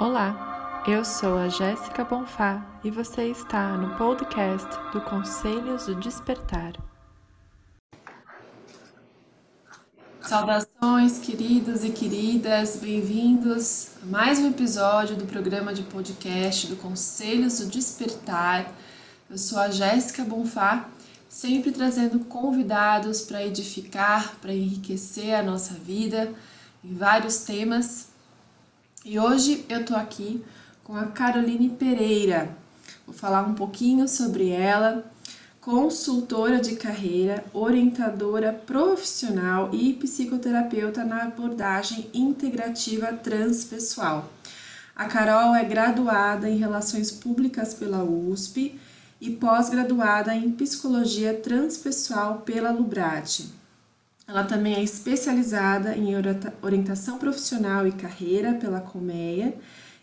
Olá, eu sou a Jéssica Bonfá e você está no podcast do Conselhos do Despertar. Saudações, queridos e queridas, bem-vindos a mais um episódio do programa de podcast do Conselhos do Despertar. Eu sou a Jéssica Bonfá, sempre trazendo convidados para edificar, para enriquecer a nossa vida em vários temas e hoje eu tô aqui com a Caroline Pereira. Vou falar um pouquinho sobre ela, consultora de carreira, orientadora profissional e psicoterapeuta na abordagem integrativa transpessoal. A Carol é graduada em Relações Públicas pela USP e pós-graduada em Psicologia Transpessoal pela Lubrate. Ela também é especializada em orientação profissional e carreira pela Colmeia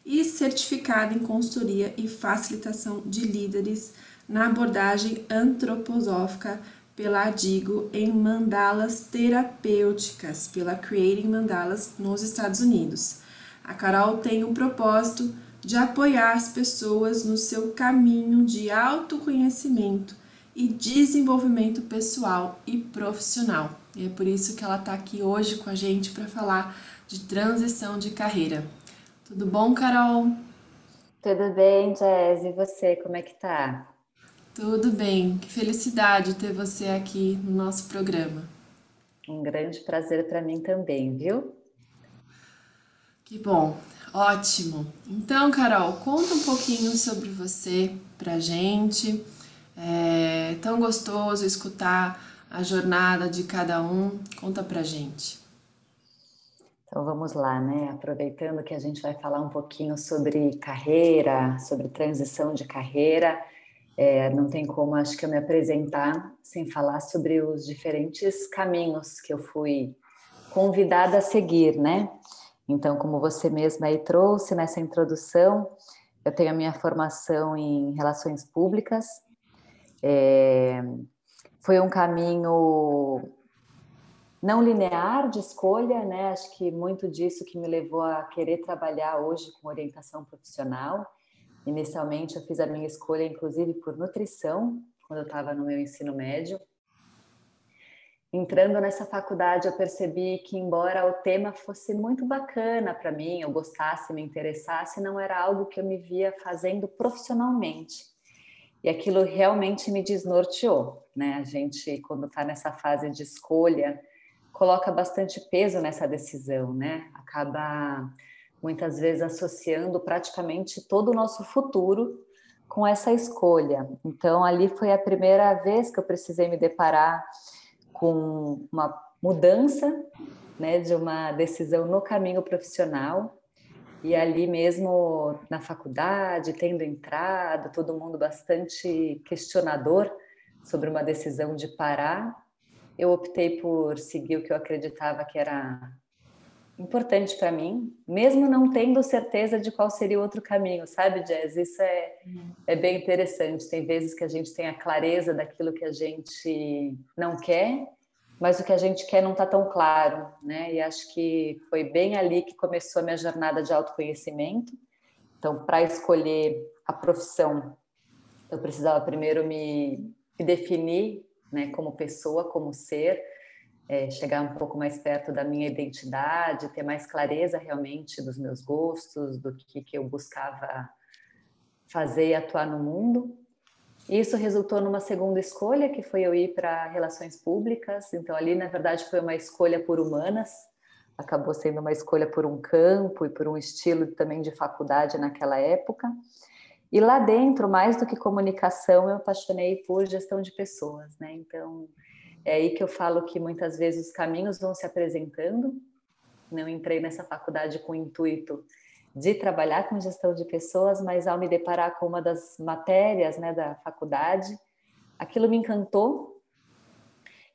e certificada em consultoria e facilitação de líderes na abordagem antroposófica pela Adigo em mandalas terapêuticas pela Creating Mandalas nos Estados Unidos. A Carol tem um propósito de apoiar as pessoas no seu caminho de autoconhecimento e desenvolvimento pessoal e profissional. E é por isso que ela está aqui hoje com a gente para falar de transição de carreira. Tudo bom, Carol? Tudo bem, Jazz. E você, como é que tá? Tudo bem. Que felicidade ter você aqui no nosso programa. Um grande prazer para mim também, viu? Que bom. Ótimo. Então, Carol, conta um pouquinho sobre você pra gente. É tão gostoso escutar a jornada de cada um. Conta pra gente. Então vamos lá, né? Aproveitando que a gente vai falar um pouquinho sobre carreira, sobre transição de carreira, é, não tem como, acho que eu me apresentar sem falar sobre os diferentes caminhos que eu fui convidada a seguir, né? Então, como você mesma aí trouxe nessa introdução, eu tenho a minha formação em relações públicas, é, foi um caminho não linear de escolha, né? Acho que muito disso que me levou a querer trabalhar hoje com orientação profissional. Inicialmente eu fiz a minha escolha, inclusive, por nutrição, quando eu estava no meu ensino médio. Entrando nessa faculdade, eu percebi que, embora o tema fosse muito bacana para mim, eu gostasse, me interessasse, não era algo que eu me via fazendo profissionalmente. E aquilo realmente me desnorteou, né? A gente, quando está nessa fase de escolha, coloca bastante peso nessa decisão, né? Acaba muitas vezes associando praticamente todo o nosso futuro com essa escolha. Então, ali foi a primeira vez que eu precisei me deparar com uma mudança, né, de uma decisão no caminho profissional e ali mesmo na faculdade, tendo entrado, todo mundo bastante questionador sobre uma decisão de parar, eu optei por seguir o que eu acreditava que era importante para mim, mesmo não tendo certeza de qual seria o outro caminho, sabe, Jazz? Isso é, é bem interessante. Tem vezes que a gente tem a clareza daquilo que a gente não quer mas o que a gente quer não está tão claro, né? E acho que foi bem ali que começou a minha jornada de autoconhecimento. Então, para escolher a profissão, eu precisava primeiro me, me definir, né, como pessoa, como ser, é, chegar um pouco mais perto da minha identidade, ter mais clareza realmente dos meus gostos, do que, que eu buscava fazer e atuar no mundo. Isso resultou numa segunda escolha, que foi eu ir para relações públicas. Então, ali, na verdade, foi uma escolha por humanas, acabou sendo uma escolha por um campo e por um estilo também de faculdade naquela época. E lá dentro, mais do que comunicação, eu apaixonei por gestão de pessoas, né? Então, é aí que eu falo que muitas vezes os caminhos vão se apresentando. Não entrei nessa faculdade com o intuito de trabalhar com gestão de pessoas, mas ao me deparar com uma das matérias né, da faculdade, aquilo me encantou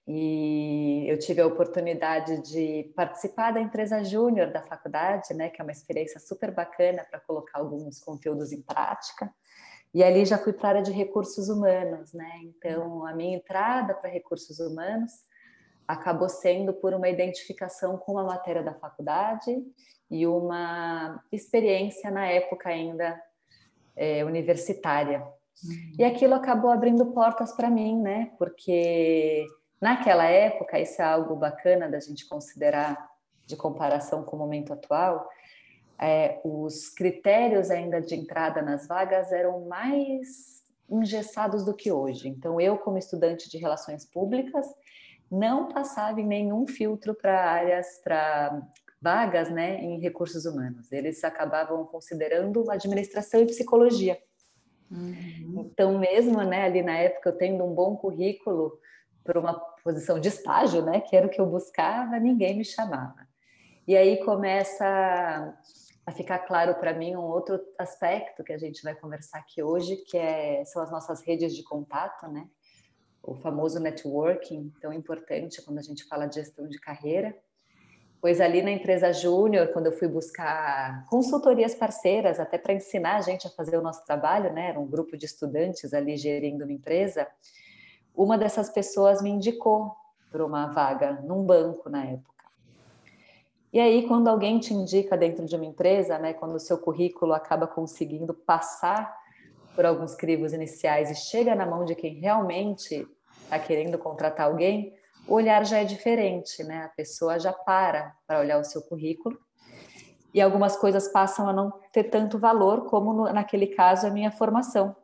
e eu tive a oportunidade de participar da empresa júnior da faculdade, né, que é uma experiência super bacana para colocar alguns conteúdos em prática. E ali já fui para a área de recursos humanos, né? Então, a minha entrada para recursos humanos acabou sendo por uma identificação com uma matéria da faculdade e uma experiência na época ainda é, universitária. Uhum. E aquilo acabou abrindo portas para mim, né? Porque naquela época, isso é algo bacana da gente considerar de comparação com o momento atual, é, os critérios ainda de entrada nas vagas eram mais engessados do que hoje. Então, eu, como estudante de relações públicas, não passava em nenhum filtro para áreas, para vagas né, em recursos humanos. Eles acabavam considerando administração e psicologia. Uhum. Então, mesmo né, ali na época, eu tendo um bom currículo para uma posição de estágio, né, que era o que eu buscava, ninguém me chamava. E aí começa a ficar claro para mim um outro aspecto que a gente vai conversar aqui hoje, que é, são as nossas redes de contato, né? O famoso networking, tão importante quando a gente fala de gestão de carreira. Pois ali na empresa Júnior, quando eu fui buscar consultorias parceiras, até para ensinar a gente a fazer o nosso trabalho, né? Era um grupo de estudantes ali gerindo uma empresa. Uma dessas pessoas me indicou para uma vaga num banco na época. E aí, quando alguém te indica dentro de uma empresa, né, quando o seu currículo acaba conseguindo passar por alguns crivos iniciais e chega na mão de quem realmente está querendo contratar alguém, o olhar já é diferente, né? A pessoa já para para olhar o seu currículo e algumas coisas passam a não ter tanto valor como no, naquele caso a minha formação.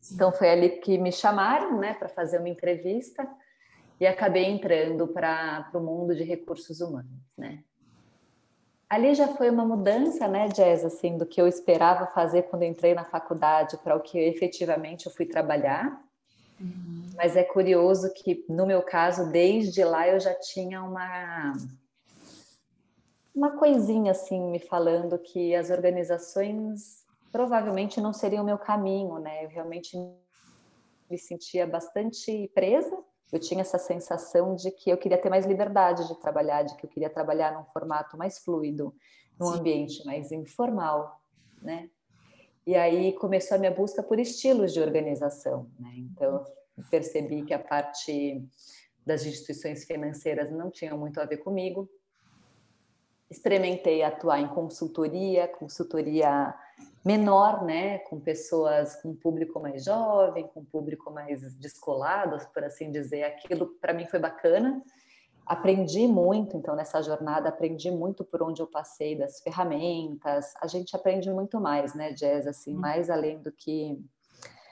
Sim. Então foi ali que me chamaram, né, para fazer uma entrevista e acabei entrando para o mundo de recursos humanos, né? Ali já foi uma mudança, né, Jazz, assim, do que eu esperava fazer quando entrei na faculdade para o que efetivamente eu fui trabalhar. Uhum. Mas é curioso que, no meu caso, desde lá eu já tinha uma uma coisinha assim me falando que as organizações provavelmente não seriam o meu caminho, né? Eu realmente me sentia bastante presa eu tinha essa sensação de que eu queria ter mais liberdade de trabalhar, de que eu queria trabalhar num formato mais fluido, num Sim. ambiente mais informal, né? E aí começou a minha busca por estilos de organização, né? Então percebi que a parte das instituições financeiras não tinha muito a ver comigo. Experimentei atuar em consultoria, consultoria menor, né, com pessoas com público mais jovem, com público mais descolado, por assim dizer. Aquilo para mim foi bacana. Aprendi muito, então nessa jornada aprendi muito por onde eu passei das ferramentas. A gente aprende muito mais, né, Jazz, assim, uhum. mais além do que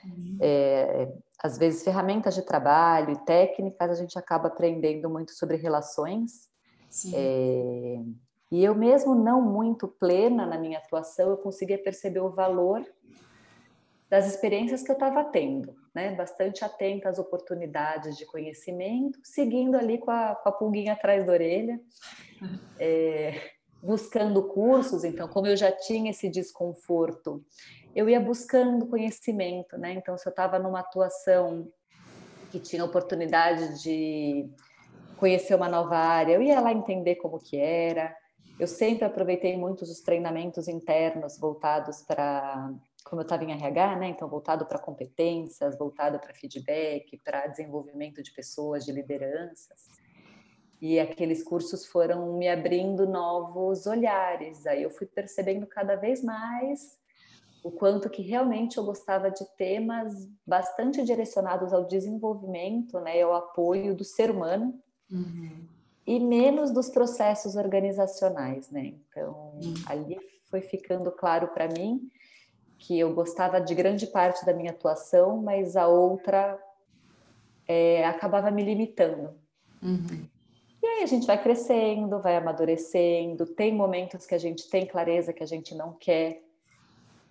uhum. é, às vezes ferramentas de trabalho e técnicas, a gente acaba aprendendo muito sobre relações. É, e eu mesmo não muito plena na minha atuação, eu conseguia perceber o valor das experiências que eu estava tendo, né? Bastante atenta às oportunidades de conhecimento, seguindo ali com a, com a pulguinha atrás da orelha, é, buscando cursos. Então, como eu já tinha esse desconforto, eu ia buscando conhecimento, né? Então, se eu estava numa atuação que tinha oportunidade de conhecer uma nova área, eu ia lá entender como que era, eu sempre aproveitei muito os treinamentos internos voltados para, como eu estava em RH, né? Então, voltado para competências, voltado para feedback, para desenvolvimento de pessoas, de lideranças. E aqueles cursos foram me abrindo novos olhares. Aí eu fui percebendo cada vez mais o quanto que realmente eu gostava de temas bastante direcionados ao desenvolvimento, né, ao apoio do ser humano. Uhum e menos dos processos organizacionais, né? Então, hum. ali foi ficando claro para mim que eu gostava de grande parte da minha atuação, mas a outra é, acabava me limitando. Uhum. E aí a gente vai crescendo, vai amadurecendo, tem momentos que a gente tem clareza que a gente não quer,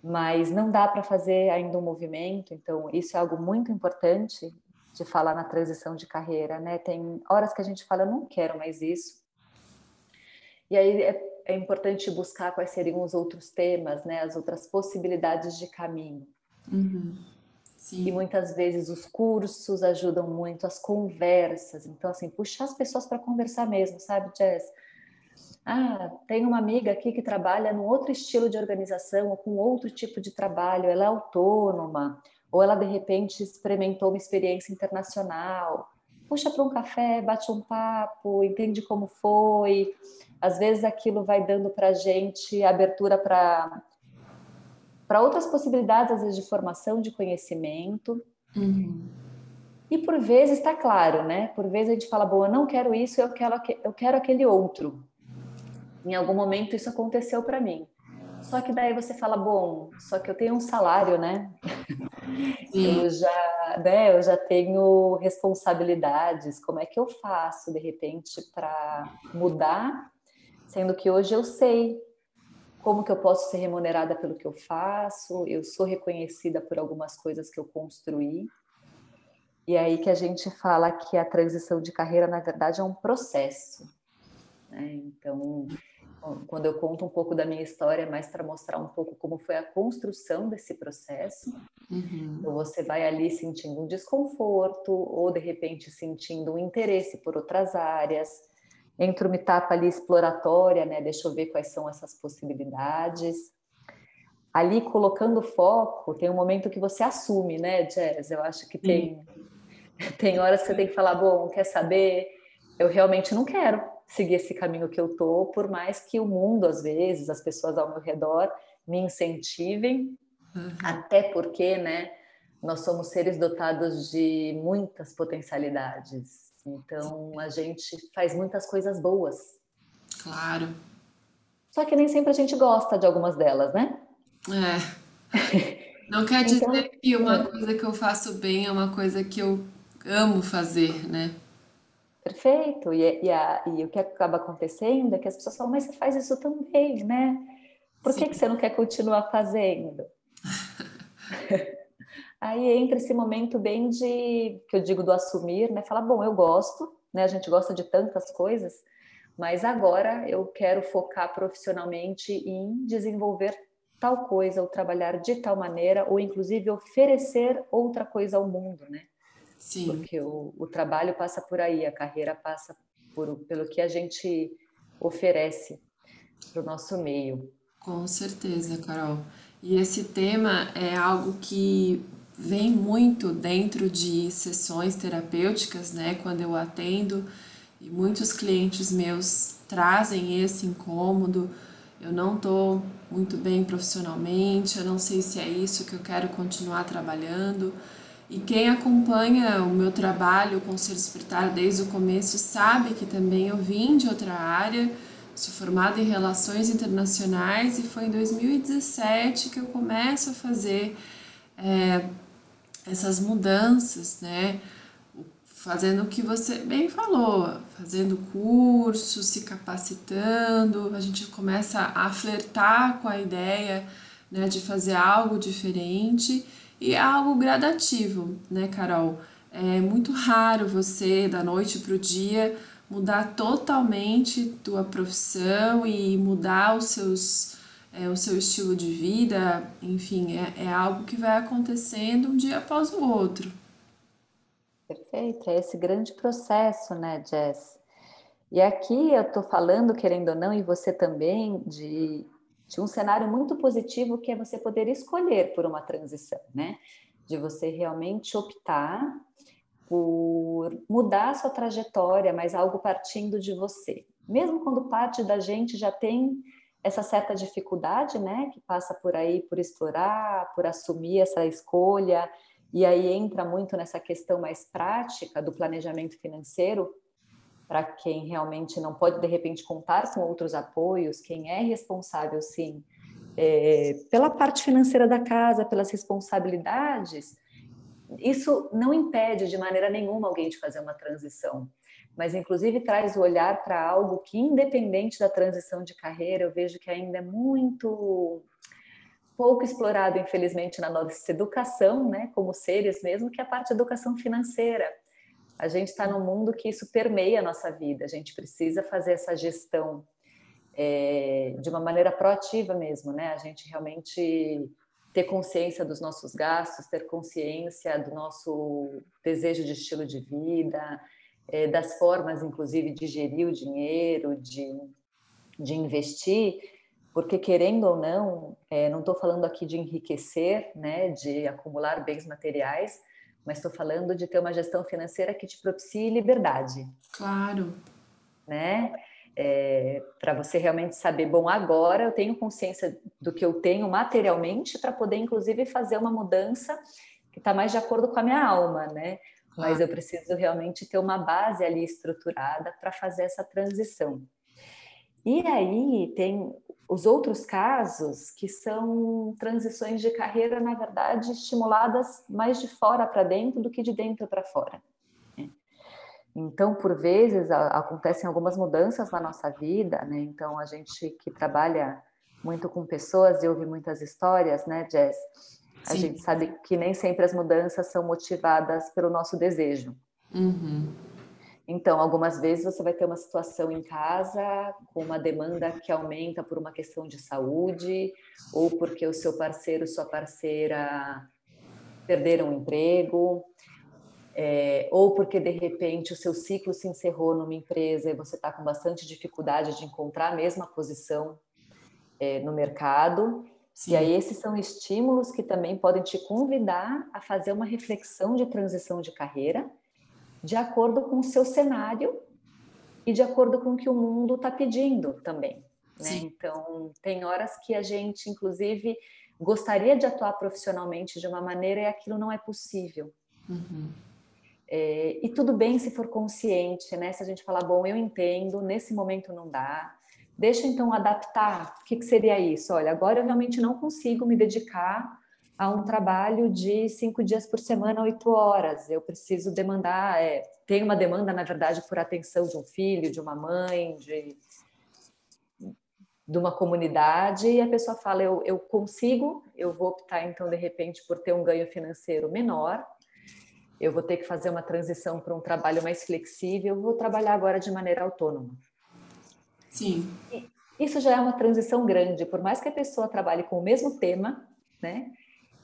mas não dá para fazer ainda um movimento, então isso é algo muito importante de falar na transição de carreira, né? Tem horas que a gente fala, eu não quero mais isso. E aí é, é importante buscar quais seriam os outros temas, né? As outras possibilidades de caminho. Uhum. E muitas vezes os cursos ajudam muito, as conversas. Então, assim, puxar as pessoas para conversar mesmo, sabe, Jess? Ah, tem uma amiga aqui que trabalha num outro estilo de organização ou com outro tipo de trabalho, ela é autônoma, ou ela de repente experimentou uma experiência internacional. Puxa para um café, bate um papo, entende como foi. Às vezes aquilo vai dando para a gente abertura para para outras possibilidades, às vezes, de formação, de conhecimento. Uhum. E por vezes está claro, né? Por vezes a gente fala, bom, eu não quero isso, eu quero, eu quero aquele outro. Em algum momento isso aconteceu para mim. Só que daí você fala, bom, só que eu tenho um salário, né? eu já, né, eu já tenho responsabilidades. Como é que eu faço de repente para mudar, sendo que hoje eu sei como que eu posso ser remunerada pelo que eu faço? Eu sou reconhecida por algumas coisas que eu construí. E aí que a gente fala que a transição de carreira, na verdade, é um processo. Né? Então, quando eu conto um pouco da minha história, é mais para mostrar um pouco como foi a construção desse processo. Uhum. Então, você vai ali sentindo um desconforto, ou de repente sentindo um interesse por outras áreas. Entra uma etapa ali exploratória, né? Deixa eu ver quais são essas possibilidades. Ali, colocando foco, tem um momento que você assume, né, Jazz? Eu acho que tem, tem horas que você tem que falar: bom, quer saber? Eu realmente não quero seguir esse caminho que eu tô, por mais que o mundo, às vezes, as pessoas ao meu redor me incentivem, uhum. até porque, né, nós somos seres dotados de muitas potencialidades. Então, a gente faz muitas coisas boas. Claro. Só que nem sempre a gente gosta de algumas delas, né? É. Não quer dizer então, que uma é. coisa que eu faço bem é uma coisa que eu amo fazer, né? Perfeito. E, e, a, e, o que acaba acontecendo é que as pessoas falam, mas você faz isso também, né? Por que, que você não quer continuar fazendo? Aí entra esse momento bem de, que eu digo do assumir, né? Falar, bom, eu gosto, né? A gente gosta de tantas coisas, mas agora eu quero focar profissionalmente em desenvolver tal coisa, ou trabalhar de tal maneira, ou inclusive oferecer outra coisa ao mundo, né? Sim. Porque o, o trabalho passa por aí, a carreira passa por, pelo que a gente oferece para o nosso meio. Com certeza, Carol. E esse tema é algo que vem muito dentro de sessões terapêuticas, né? Quando eu atendo e muitos clientes meus trazem esse incômodo. Eu não estou muito bem profissionalmente, eu não sei se é isso que eu quero continuar trabalhando. E quem acompanha o meu trabalho com o Ser Despertar desde o começo sabe que também eu vim de outra área, sou formada em Relações Internacionais e foi em 2017 que eu começo a fazer é, essas mudanças, né? Fazendo o que você bem falou, fazendo curso, se capacitando, a gente começa a flertar com a ideia né, de fazer algo diferente e é algo gradativo, né, Carol? É muito raro você, da noite para o dia, mudar totalmente tua profissão e mudar os seus, é, o seu estilo de vida. Enfim, é, é algo que vai acontecendo um dia após o outro. Perfeito, é esse grande processo, né, Jess? E aqui eu estou falando, querendo ou não, e você também, de de um cenário muito positivo que é você poder escolher por uma transição, né? De você realmente optar por mudar a sua trajetória, mas algo partindo de você. Mesmo quando parte da gente já tem essa certa dificuldade, né, que passa por aí por explorar, por assumir essa escolha, e aí entra muito nessa questão mais prática do planejamento financeiro, para quem realmente não pode, de repente, contar com outros apoios, quem é responsável, sim, é, pela parte financeira da casa, pelas responsabilidades, isso não impede de maneira nenhuma alguém de fazer uma transição, mas inclusive traz o olhar para algo que, independente da transição de carreira, eu vejo que ainda é muito pouco explorado, infelizmente, na nossa educação, né, como seres mesmo, que é a parte de educação financeira a gente está num mundo que isso permeia a nossa vida. A gente precisa fazer essa gestão é, de uma maneira proativa mesmo, né? A gente realmente ter consciência dos nossos gastos, ter consciência do nosso desejo de estilo de vida, é, das formas, inclusive, de gerir o dinheiro, de, de investir, porque querendo ou não, é, não estou falando aqui de enriquecer, né, de acumular bens materiais, mas estou falando de ter uma gestão financeira que te propicie liberdade. Claro. Né? É, para você realmente saber, bom, agora eu tenho consciência do que eu tenho materialmente para poder, inclusive, fazer uma mudança que está mais de acordo com a minha alma, né? Claro. Mas eu preciso realmente ter uma base ali estruturada para fazer essa transição. E aí tem os outros casos que são transições de carreira, na verdade, estimuladas mais de fora para dentro do que de dentro para fora. Né? Então, por vezes, acontecem algumas mudanças na nossa vida, né? Então, a gente que trabalha muito com pessoas e ouve muitas histórias, né, Jess? A Sim. gente sabe que nem sempre as mudanças são motivadas pelo nosso desejo. Uhum. Então, algumas vezes você vai ter uma situação em casa com uma demanda que aumenta por uma questão de saúde, ou porque o seu parceiro, sua parceira perderam o emprego, é, ou porque de repente o seu ciclo se encerrou numa empresa e você está com bastante dificuldade de encontrar a mesma posição é, no mercado. Sim. E aí, esses são estímulos que também podem te convidar a fazer uma reflexão de transição de carreira de acordo com o seu cenário e de acordo com o que o mundo está pedindo também. Né? Então, tem horas que a gente, inclusive, gostaria de atuar profissionalmente de uma maneira e aquilo não é possível. Uhum. É, e tudo bem se for consciente, né? Se a gente falar, bom, eu entendo, nesse momento não dá, deixa então adaptar. O que, que seria isso? Olha, agora eu realmente não consigo me dedicar a um trabalho de cinco dias por semana, oito horas. Eu preciso demandar, é, tem uma demanda, na verdade, por atenção de um filho, de uma mãe, de, de uma comunidade, e a pessoa fala: eu, eu consigo, eu vou optar, então, de repente, por ter um ganho financeiro menor, eu vou ter que fazer uma transição para um trabalho mais flexível, eu vou trabalhar agora de maneira autônoma. Sim. E isso já é uma transição grande, por mais que a pessoa trabalhe com o mesmo tema, né?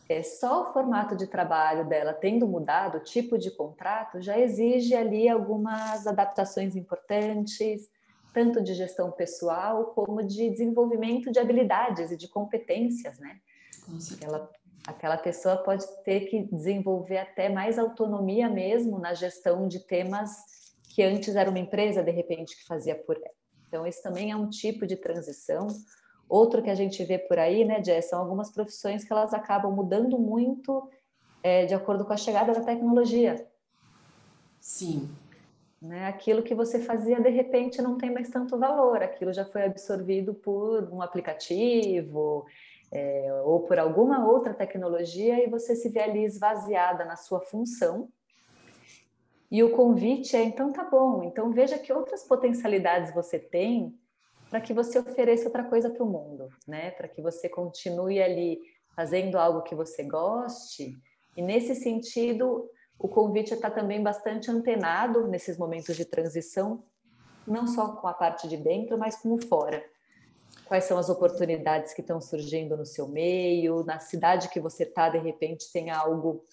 É, só o formato de trabalho dela tendo mudado, o tipo de contrato, já exige ali algumas adaptações importantes, tanto de gestão pessoal como de desenvolvimento de habilidades e de competências, né? Aquela, aquela pessoa pode ter que desenvolver até mais autonomia mesmo na gestão de temas que antes era uma empresa, de repente, que fazia por ela. Então, esse também é um tipo de transição Outro que a gente vê por aí, né, Jess, são algumas profissões que elas acabam mudando muito é, de acordo com a chegada da tecnologia. Sim. Né? Aquilo que você fazia, de repente, não tem mais tanto valor, aquilo já foi absorvido por um aplicativo é, ou por alguma outra tecnologia e você se vê ali esvaziada na sua função. E o convite é: então tá bom, então veja que outras potencialidades você tem para que você ofereça outra coisa para o mundo, né? Para que você continue ali fazendo algo que você goste. E nesse sentido, o convite está também bastante antenado nesses momentos de transição, não só com a parte de dentro, mas como fora. Quais são as oportunidades que estão surgindo no seu meio, na cidade que você está, de repente tem algo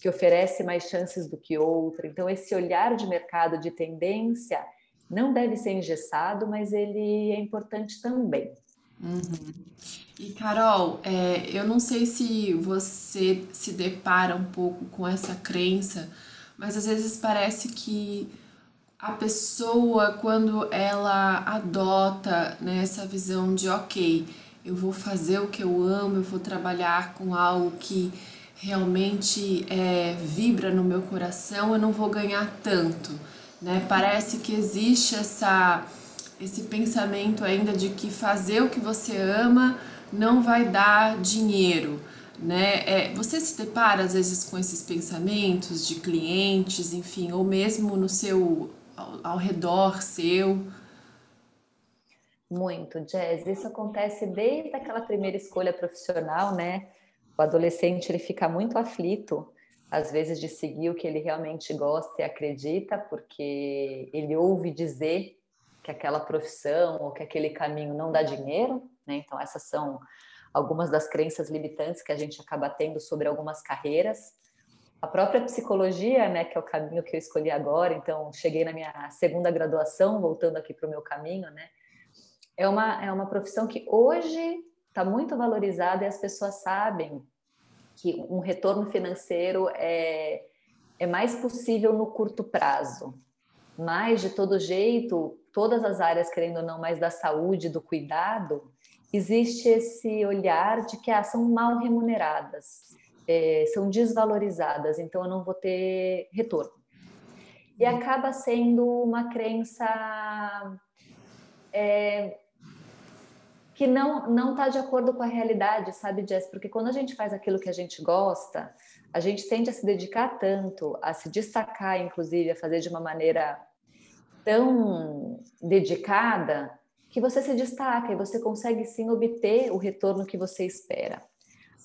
que oferece mais chances do que outra. Então, esse olhar de mercado de tendência não deve ser engessado, mas ele é importante também. Uhum. E Carol, é, eu não sei se você se depara um pouco com essa crença, mas às vezes parece que a pessoa, quando ela adota né, essa visão de ok, eu vou fazer o que eu amo, eu vou trabalhar com algo que realmente é, vibra no meu coração, eu não vou ganhar tanto né? Parece que existe essa, esse pensamento ainda de que fazer o que você ama não vai dar dinheiro. Né? É, você se depara às vezes com esses pensamentos de clientes, enfim, ou mesmo no seu ao, ao redor seu? Muito, Jazz. Isso acontece desde aquela primeira escolha profissional, né? O adolescente ele fica muito aflito às vezes de seguir o que ele realmente gosta e acredita, porque ele ouve dizer que aquela profissão ou que aquele caminho não dá dinheiro, né? Então essas são algumas das crenças limitantes que a gente acaba tendo sobre algumas carreiras. A própria psicologia, né, que é o caminho que eu escolhi agora, então cheguei na minha segunda graduação, voltando aqui para o meu caminho, né? É uma, é uma profissão que hoje está muito valorizada e as pessoas sabem que um retorno financeiro é, é mais possível no curto prazo. Mas, de todo jeito, todas as áreas, querendo ou não, mais da saúde, do cuidado, existe esse olhar de que ah, são mal remuneradas, é, são desvalorizadas, então eu não vou ter retorno. E acaba sendo uma crença é, que não não está de acordo com a realidade, sabe, Jess? Porque quando a gente faz aquilo que a gente gosta, a gente tende a se dedicar tanto, a se destacar, inclusive, a fazer de uma maneira tão dedicada, que você se destaca e você consegue sim obter o retorno que você espera.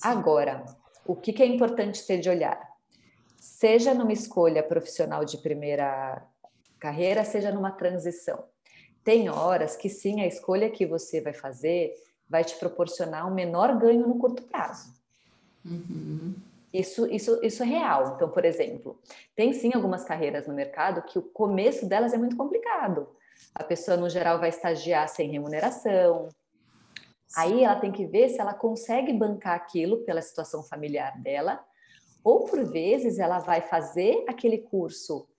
Agora, o que, que é importante ter de olhar? Seja numa escolha profissional de primeira carreira, seja numa transição. Tem horas que sim, a escolha que você vai fazer vai te proporcionar um menor ganho no curto prazo. Uhum. Isso, isso, isso é real. Então, por exemplo, tem sim algumas carreiras no mercado que o começo delas é muito complicado. A pessoa, no geral, vai estagiar sem remuneração. Aí ela tem que ver se ela consegue bancar aquilo pela situação familiar dela, ou por vezes ela vai fazer aquele curso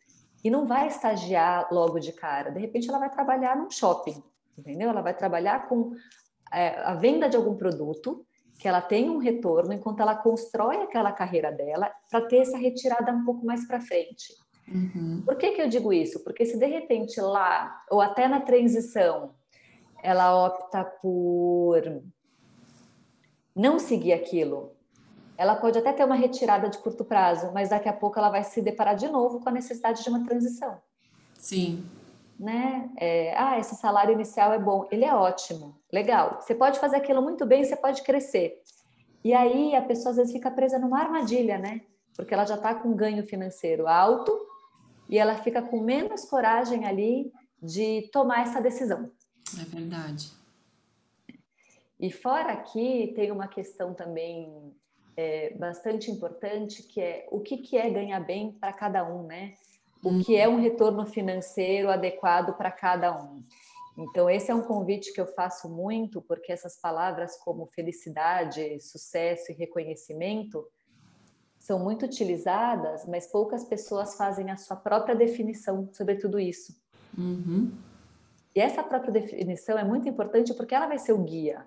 e não vai estagiar logo de cara. De repente, ela vai trabalhar num shopping, entendeu? Ela vai trabalhar com é, a venda de algum produto que ela tenha um retorno enquanto ela constrói aquela carreira dela para ter essa retirada um pouco mais para frente. Uhum. Por que, que eu digo isso? Porque se de repente lá, ou até na transição, ela opta por não seguir aquilo, ela pode até ter uma retirada de curto prazo, mas daqui a pouco ela vai se deparar de novo com a necessidade de uma transição. Sim. Né? É, ah, esse salário inicial é bom, ele é ótimo, legal. Você pode fazer aquilo muito bem, você pode crescer. E aí a pessoa às vezes fica presa numa armadilha, né? Porque ela já está com um ganho financeiro alto e ela fica com menos coragem ali de tomar essa decisão. É verdade. E fora aqui tem uma questão também é, bastante importante que é o que, que é ganhar bem para cada um, né? O que é um retorno financeiro adequado para cada um. Então, esse é um convite que eu faço muito, porque essas palavras como felicidade, sucesso e reconhecimento são muito utilizadas, mas poucas pessoas fazem a sua própria definição sobre tudo isso. Uhum. E essa própria definição é muito importante porque ela vai ser o guia.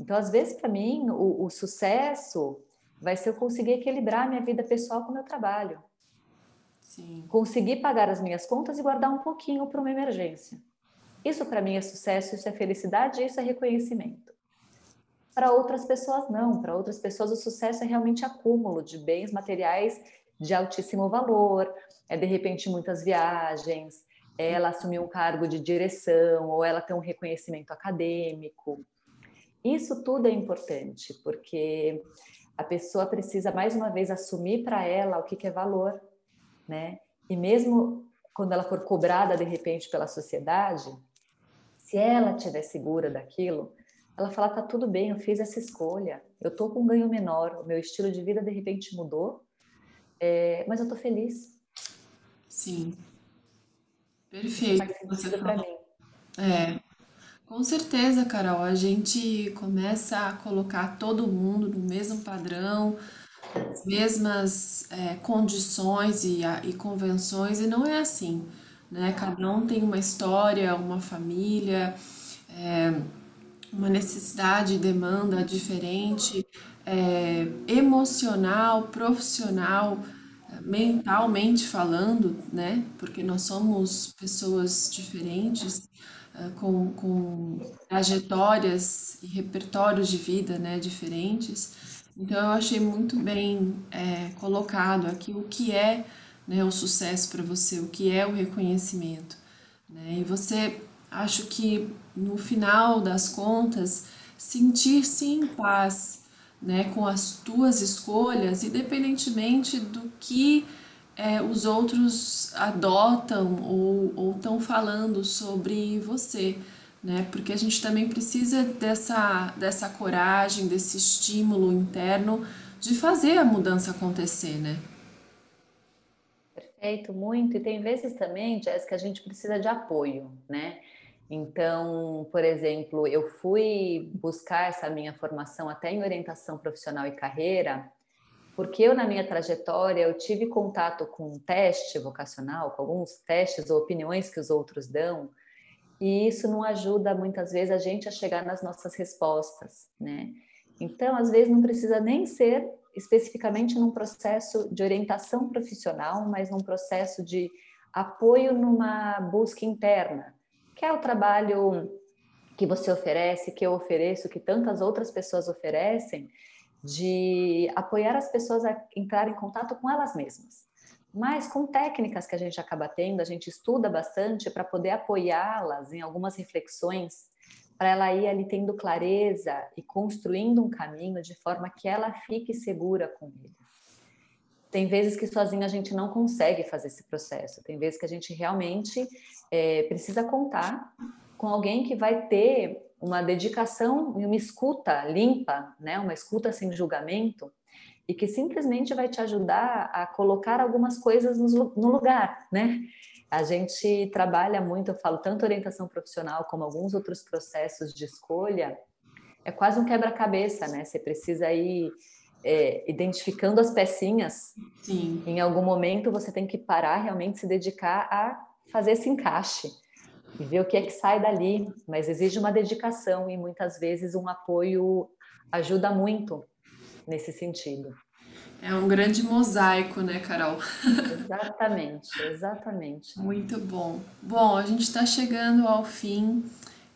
Então, às vezes, para mim, o, o sucesso vai ser eu conseguir equilibrar minha vida pessoal com o meu trabalho. Sim. Conseguir pagar as minhas contas e guardar um pouquinho para uma emergência. Isso para mim é sucesso, isso é felicidade, isso é reconhecimento. Para outras pessoas não, para outras pessoas o sucesso é realmente acúmulo de bens materiais de altíssimo valor, é de repente muitas viagens, ela assumir um cargo de direção ou ela ter um reconhecimento acadêmico. Isso tudo é importante, porque a pessoa precisa mais uma vez assumir para ela o que, que é valor, né? E mesmo quando ela for cobrada de repente pela sociedade, se ela estiver segura daquilo, ela fala: tá tudo bem, eu fiz essa escolha, eu tô com um ganho menor, o meu estilo de vida de repente mudou, é, mas eu tô feliz. Sim. Perfeito. Faz sentido para mim. É, com certeza, Carol. A gente começa a colocar todo mundo no mesmo padrão, as mesmas é, condições e, e convenções, e não é assim né? Cada um tem uma história, uma família, é, uma necessidade e demanda diferente, é, emocional, profissional, mentalmente falando, né? Porque nós somos pessoas diferentes, com, com trajetórias e repertórios de vida, né? Diferentes. Então eu achei muito bem é, colocado aqui o que é né, o sucesso para você, o que é o reconhecimento. Né? E você, acho que no final das contas, sentir-se em paz né, com as tuas escolhas, independentemente do que é, os outros adotam ou estão falando sobre você. Né? Porque a gente também precisa dessa, dessa coragem, desse estímulo interno de fazer a mudança acontecer, né? Perfeito, muito. E tem vezes também, Jess, que a gente precisa de apoio, né? Então, por exemplo, eu fui buscar essa minha formação até em orientação profissional e carreira porque eu, na minha trajetória, eu tive contato com um teste vocacional, com alguns testes ou opiniões que os outros dão, e isso não ajuda muitas vezes a gente a chegar nas nossas respostas, né? Então, às vezes não precisa nem ser especificamente num processo de orientação profissional, mas num processo de apoio numa busca interna, que é o trabalho que você oferece, que eu ofereço, que tantas outras pessoas oferecem, de apoiar as pessoas a entrar em contato com elas mesmas. Mas com técnicas que a gente acaba tendo, a gente estuda bastante para poder apoiá-las em algumas reflexões, para ela ir ali tendo clareza e construindo um caminho de forma que ela fique segura com ele. Tem vezes que sozinha a gente não consegue fazer esse processo, tem vezes que a gente realmente é, precisa contar com alguém que vai ter uma dedicação e uma escuta limpa, né? uma escuta sem julgamento, e que simplesmente vai te ajudar a colocar algumas coisas no lugar, né? A gente trabalha muito, eu falo tanto orientação profissional como alguns outros processos de escolha, é quase um quebra-cabeça, né? Você precisa ir é, identificando as pecinhas. Sim. Em algum momento você tem que parar, realmente se dedicar a fazer esse encaixe e ver o que é que sai dali, mas exige uma dedicação e muitas vezes um apoio ajuda muito nesse sentido. É um grande mosaico, né, Carol? Exatamente, exatamente. Muito bom. Bom, a gente está chegando ao fim.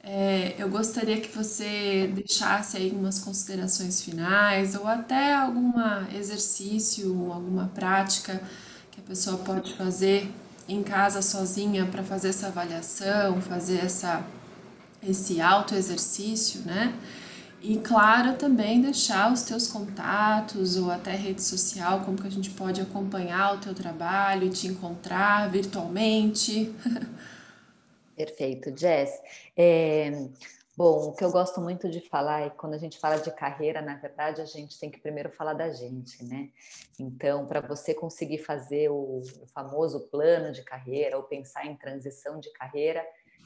É, eu gostaria que você deixasse aí umas considerações finais ou até algum exercício, alguma prática que a pessoa pode fazer em casa sozinha para fazer essa avaliação, fazer essa, esse autoexercício, né? E claro, também deixar os teus contatos ou até rede social, como que a gente pode acompanhar o teu trabalho, te encontrar virtualmente. Perfeito, Jess. É, Bom, o que eu gosto muito de falar é quando a gente fala de carreira, na verdade, a gente tem que primeiro falar da gente, né? Então, para você conseguir fazer o, o famoso plano de carreira ou pensar em transição de carreira,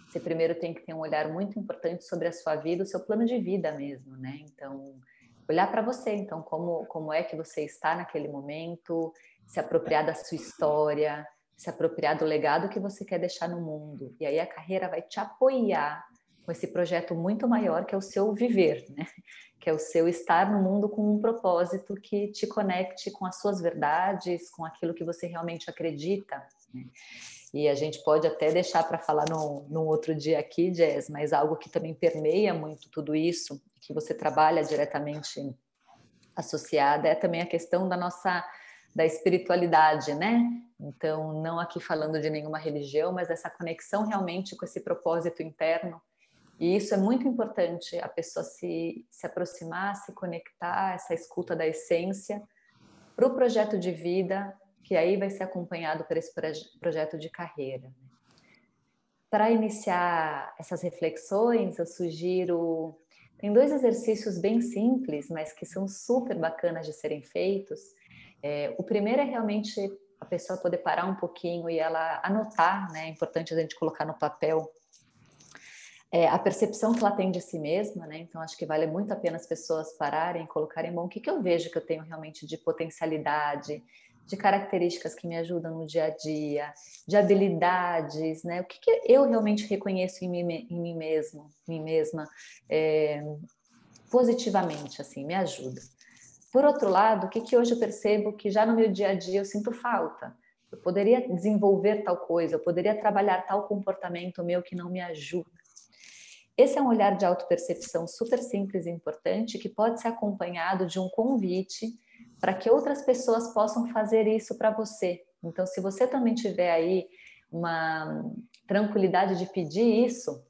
você primeiro tem que ter um olhar muito importante sobre a sua vida, o seu plano de vida mesmo, né? Então, olhar para você, então, como, como é que você está naquele momento, se apropriar da sua história, se apropriar do legado que você quer deixar no mundo. E aí a carreira vai te apoiar com esse projeto muito maior que é o seu viver, né? Que é o seu estar no mundo com um propósito que te conecte com as suas verdades, com aquilo que você realmente acredita. Né? E a gente pode até deixar para falar no, num outro dia aqui, Jess, mas algo que também permeia muito tudo isso, que você trabalha diretamente associada, é também a questão da nossa da espiritualidade, né? Então, não aqui falando de nenhuma religião, mas essa conexão realmente com esse propósito interno e isso é muito importante, a pessoa se, se aproximar, se conectar, essa escuta da essência, para o projeto de vida, que aí vai ser acompanhado por esse proje projeto de carreira. Né? Para iniciar essas reflexões, eu sugiro. Tem dois exercícios bem simples, mas que são super bacanas de serem feitos. É, o primeiro é realmente a pessoa poder parar um pouquinho e ela anotar, né? É importante a gente colocar no papel é, a percepção que ela tem de si mesma, né? Então acho que vale muito a pena as pessoas pararem, colocarem bom, o que, que eu vejo que eu tenho realmente de potencialidade, de características que me ajudam no dia a dia, de habilidades, né? O que, que eu realmente reconheço em mim, em mim mesmo, mim mesma, é, positivamente, assim, me ajuda. Por outro lado, o que, que hoje eu percebo que já no meu dia a dia eu sinto falta? Eu poderia desenvolver tal coisa, eu poderia trabalhar tal comportamento meu que não me ajuda. Esse é um olhar de autopercepção super simples e importante que pode ser acompanhado de um convite para que outras pessoas possam fazer isso para você. Então, se você também tiver aí uma tranquilidade de pedir isso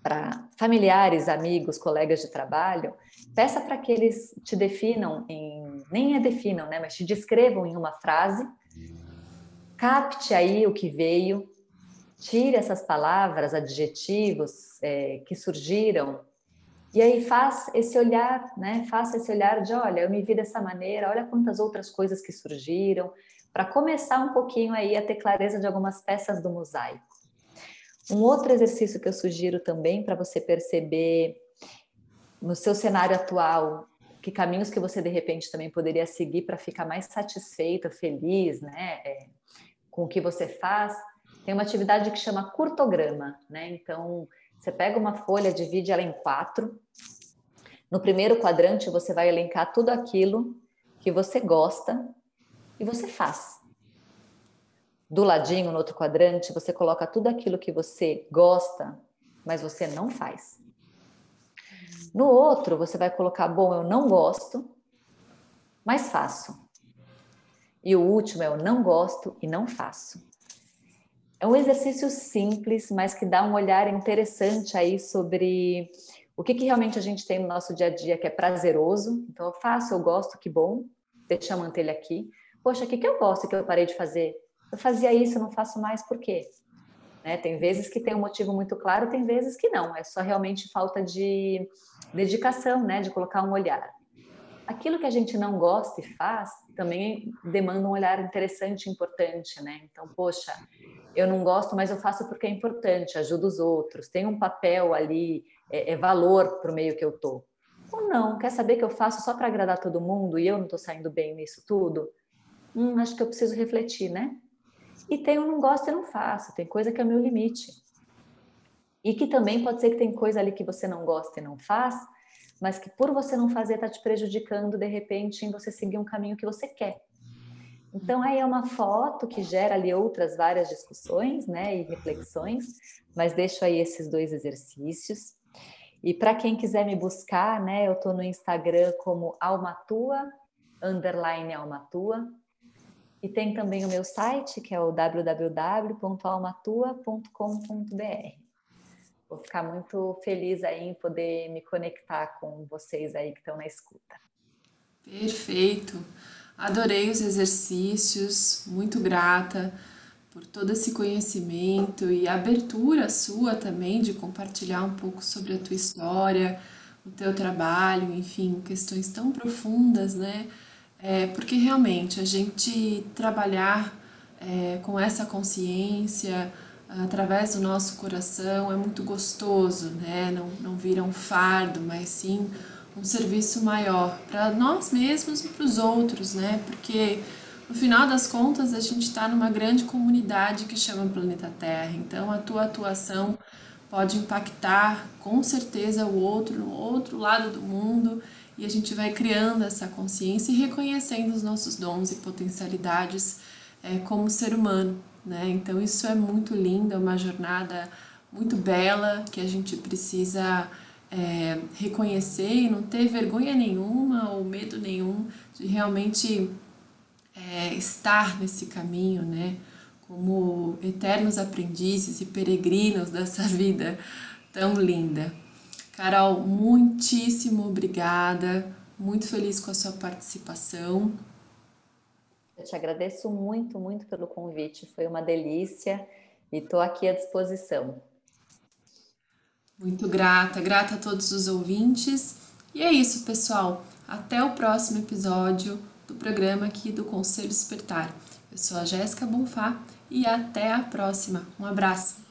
para familiares, amigos, colegas de trabalho, peça para que eles te definam em nem é definam, né, mas te descrevam em uma frase. Capte aí o que veio, tire essas palavras, adjetivos é, que surgiram e aí faz esse olhar, né? Faça esse olhar de, olha, eu me vi dessa maneira, olha quantas outras coisas que surgiram, para começar um pouquinho aí a ter clareza de algumas peças do mosaico. Um outro exercício que eu sugiro também para você perceber no seu cenário atual que caminhos que você de repente também poderia seguir para ficar mais satisfeita, feliz, né, é, com o que você faz. Tem uma atividade que chama curtograma, né? Então, você pega uma folha, divide ela em quatro. No primeiro quadrante, você vai elencar tudo aquilo que você gosta e você faz. Do ladinho, no outro quadrante, você coloca tudo aquilo que você gosta, mas você não faz. No outro, você vai colocar: bom, eu não gosto, mas faço. E o último é: eu não gosto e não faço. Um exercício simples, mas que dá um olhar interessante aí sobre o que, que realmente a gente tem no nosso dia a dia que é prazeroso. Então, eu faço, eu gosto, que bom, deixa eu manter ele aqui. Poxa, o que, que eu gosto que eu parei de fazer? Eu fazia isso, eu não faço mais, por quê? Né? Tem vezes que tem um motivo muito claro, tem vezes que não. É só realmente falta de dedicação, né? De colocar um olhar. Aquilo que a gente não gosta e faz também demanda um olhar interessante, importante, né? Então, poxa, eu não gosto, mas eu faço porque é importante, ajuda os outros, tem um papel ali, é, é valor para o meio que eu tô. Ou não, quer saber que eu faço só para agradar todo mundo e eu não estou saindo bem nisso tudo? Hum, acho que eu preciso refletir, né? E tem eu não gosto e não faço, tem coisa que é o meu limite. E que também pode ser que tem coisa ali que você não gosta e não faz, mas que por você não fazer está te prejudicando de repente em você seguir um caminho que você quer. Então aí é uma foto que gera ali outras várias discussões, né, e reflexões, mas deixo aí esses dois exercícios. E para quem quiser me buscar, né, eu estou no Instagram como almatua underline almatua e tem também o meu site que é o www.almatua.com.br. Vou ficar muito feliz aí em poder me conectar com vocês aí que estão na escuta. Perfeito. Adorei os exercícios, muito grata por todo esse conhecimento e abertura sua também de compartilhar um pouco sobre a tua história, o teu trabalho, enfim, questões tão profundas, né? É, porque realmente a gente trabalhar é, com essa consciência através do nosso coração é muito gostoso, né? Não, não vira um fardo, mas sim um serviço maior para nós mesmos e para os outros, né? Porque no final das contas a gente está numa grande comunidade que chama Planeta Terra, então a tua atuação pode impactar com certeza o outro no outro lado do mundo e a gente vai criando essa consciência e reconhecendo os nossos dons e potencialidades é, como ser humano, né? Então isso é muito lindo, é uma jornada muito bela que a gente precisa é, reconhecer e não ter vergonha nenhuma ou medo nenhum de realmente é, estar nesse caminho, né? Como eternos aprendizes e peregrinos dessa vida tão linda. Carol, muitíssimo obrigada, muito feliz com a sua participação. Eu te agradeço muito, muito pelo convite, foi uma delícia e estou aqui à disposição. Muito grata, grata a todos os ouvintes. E é isso, pessoal. Até o próximo episódio do programa aqui do Conselho Despertar. Eu sou a Jéssica Bonfá e até a próxima. Um abraço.